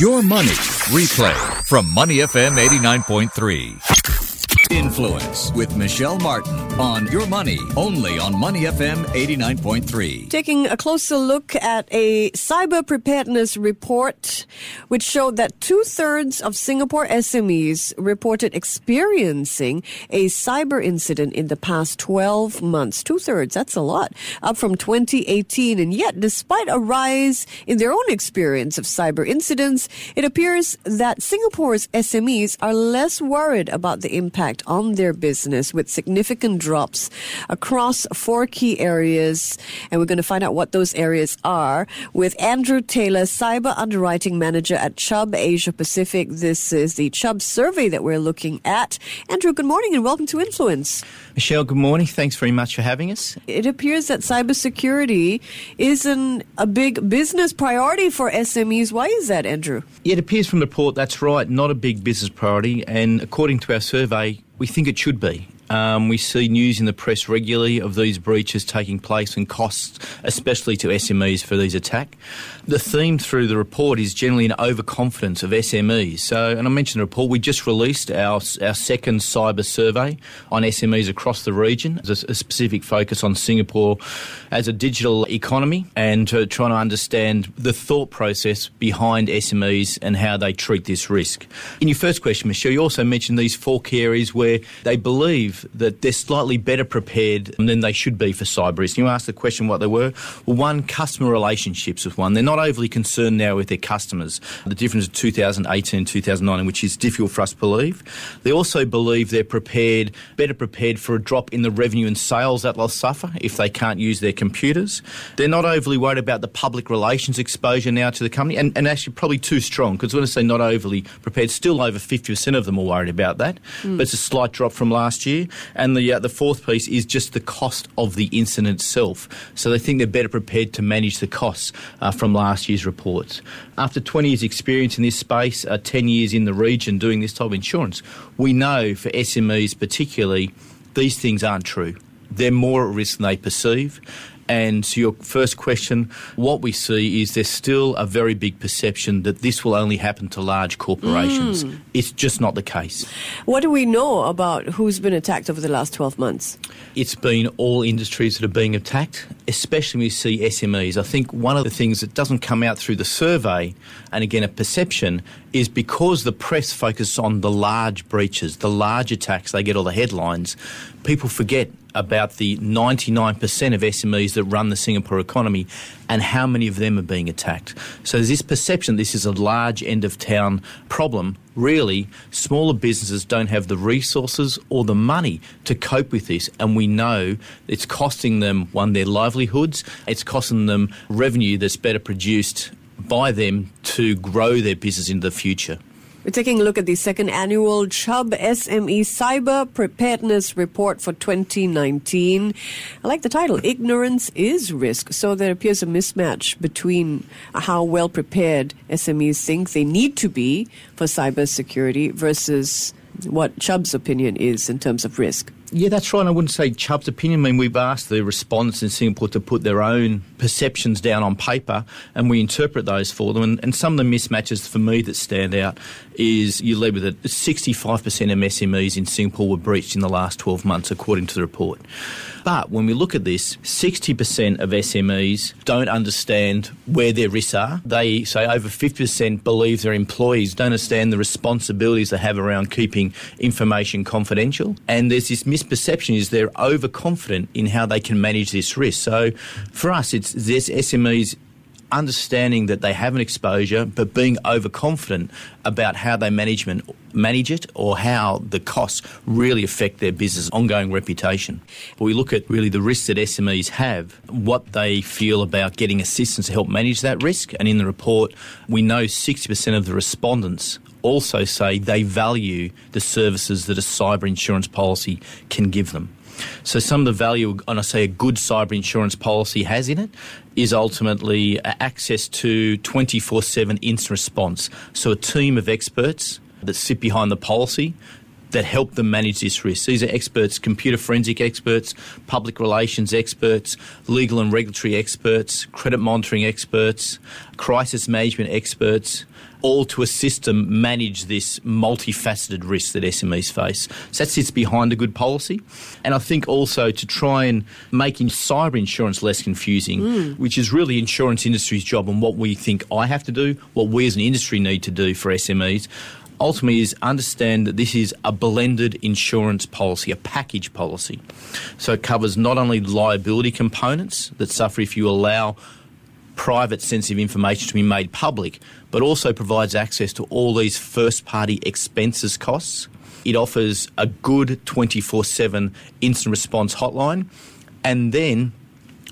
Your Money Replay from Money FM 89.3. Influence with Michelle Martin on Your Money, only on Money FM 89.3. Taking a closer look at a cyber preparedness report, which showed that two thirds of Singapore SMEs reported experiencing a cyber incident in the past 12 months. Two thirds, that's a lot, up from 2018. And yet, despite a rise in their own experience of cyber incidents, it appears that Singapore's SMEs are less worried about the impact on their business with significant drops across four key areas. And we're going to find out what those areas are with Andrew Taylor, Cyber Underwriting Manager at Chubb Asia Pacific. This is the Chubb survey that we're looking at. Andrew, good morning and welcome to Influence. Michelle, good morning. Thanks very much for having us. It appears that cybersecurity isn't a big business priority for SMEs. Why is that, Andrew? It appears from the report that's right, not a big business priority. And according to our survey, we think it should be. Um, we see news in the press regularly of these breaches taking place and costs, especially to SMEs, for these attacks. The theme through the report is generally an overconfidence of SMEs. So, and I mentioned the report, we just released our, our second cyber survey on SMEs across the region. There's a, specific focus on Singapore as a digital economy and uh, trying to understand the thought process behind SMEs and how they treat this risk. In your first question, Michelle, you also mentioned these four key areas where they believe that they're slightly better prepared than they should be for cyber risk. You asked the question what they were. Well, one, customer relationships with one. They're not overly concerned now with their customers. The difference of 2018 and 2019, which is difficult for us to believe. They also believe they're prepared, better prepared for a drop in the revenue and sales that they'll suffer if they can't use their computers. They're not overly worried about the public relations exposure now to the company, and, and actually probably too strong, because when I say not overly prepared, still over 50% of them are worried about that. Mm. But it's a slight drop from last year. And the, uh, the fourth piece is just the cost of the incident itself. So they think they're better prepared to manage the costs uh, from last year's reports. After 20 years' experience in this space, uh, 10 years in the region doing this type of insurance, we know for SMEs particularly, these things aren't true. They're more at risk than they perceive. And to your first question, what we see is there's still a very big perception that this will only happen to large corporations. Mm. It's just not the case. What do we know about who's been attacked over the last 12 months? It's been all industries that are being attacked, especially when we see SMEs. I think one of the things that doesn't come out through the survey, and again a perception, is because the press focuses on the large breaches, the large attacks, they get all the headlines, people forget about the 99% of SMEs that run the Singapore economy and how many of them are being attacked. So there's this perception this is a large end of town problem. Really, smaller businesses don't have the resources or the money to cope with this, and we know it's costing them, one, their livelihoods, it's costing them revenue that's better produced by them to grow their business into the future. We're taking a look at the second annual Chubb SME Cyber Preparedness Report for 2019. I like the title, Ignorance is Risk. So there appears a mismatch between how well prepared SMEs think they need to be for cybersecurity versus what Chubb's opinion is in terms of risk. Yeah, that's right. I wouldn't say Chubb's opinion. I mean, we've asked the respondents in Singapore to put their own perceptions down on paper and we interpret those for them. And, and some of the mismatches for me that stand out is you lead with it 65% of SMEs in Singapore were breached in the last 12 months, according to the report. But when we look at this, 60% of SMEs don't understand where their risks are. They say over 50% believe their employees don't understand the responsibilities they have around keeping information confidential. And there's this misperception is they're overconfident in how they can manage this risk. So for us, it's this SMEs understanding that they have an exposure, but being overconfident about how they management manage it or how the costs really affect their business ongoing reputation. We look at really the risks that SMEs have, what they feel about getting assistance to help manage that risk, and in the report we know 60% of the respondents also say they value the services that a cyber insurance policy can give them. So some of the value, and I say a good cyber insurance policy has in it, is ultimately uh, access to 24-7 instant response. So a team of experts that sit behind the policy that help them manage this risk. These are experts, computer forensic experts, public relations experts, legal and regulatory experts, credit monitoring experts, crisis management experts, all to assist them manage this multifaceted risk that SMEs face. So that sits behind a good policy. And I think also to try and making cyber insurance less confusing, mm. which is really insurance industry's job and what we think I have to do, what we as an industry need to do for SMEs ultimately is understand that this is a blended insurance policy, a package policy. So it covers not only liability components that suffer if you allow private sensitive information to be made public, but also provides access to all these first party expenses costs. It offers a good 24 7 instant response hotline and then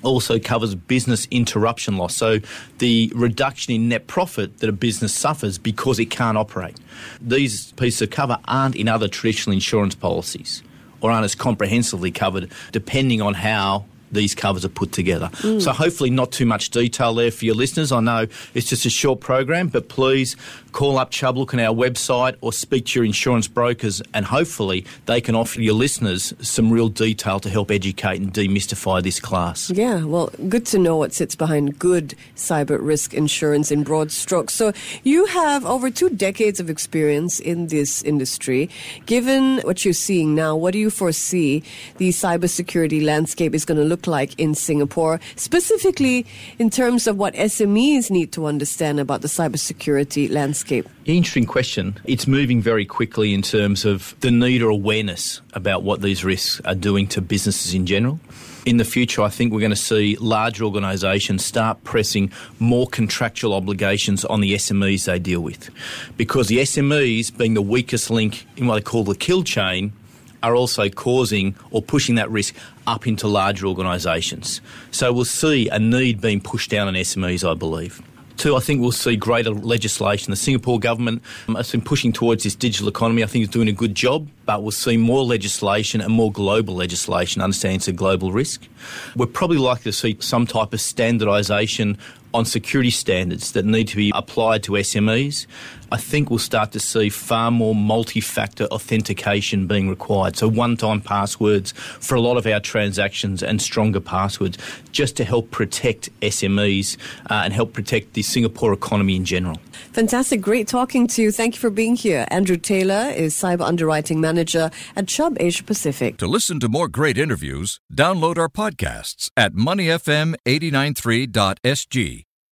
also covers business interruption loss. So the reduction in net profit that a business suffers because it can't operate. These pieces of cover aren't in other traditional insurance policies or aren't as comprehensively covered depending on how these covers are put together. Mm. So hopefully not too much detail there for your listeners. I know it's just a short program, but please call up Chubb, look on our website or speak to your insurance brokers and hopefully they can offer your listeners some real detail to help educate and demystify this class. Yeah, well, good to know what sits behind good cyber risk insurance in broad strokes. So you have over two decades of experience in this industry. Given what you're seeing now, what do you foresee the cybersecurity landscape is going to look look like in Singapore, specifically in terms of what SMEs need to understand about the cybersecurity landscape? Interesting question. It's moving very quickly in terms of the need or awareness about what these risks are doing to businesses in general. In the future, I think we're going to see larger organisations start pressing more contractual obligations on the SMEs they deal with. Because the SMEs, being the weakest link in what they call the kill chain, are also causing or pushing that risk up into larger organisations. So we'll see a need being pushed down on SMEs, I believe. Two, I think we'll see greater legislation. The Singapore government um, has been pushing towards this digital economy. I think it's doing a good job, but we'll see more legislation and more global legislation, understanding it's a global risk. We're probably likely to see some type of standardisation on security standards that need to be applied to SMEs, I think we'll start to see far more multi factor authentication being required. So, one time passwords for a lot of our transactions and stronger passwords just to help protect SMEs uh, and help protect the Singapore economy in general. Fantastic. Great talking to you. Thank you for being here. Andrew Taylor is Cyber Underwriting Manager at Chubb Asia Pacific. To listen to more great interviews, download our podcasts at moneyfm893.sg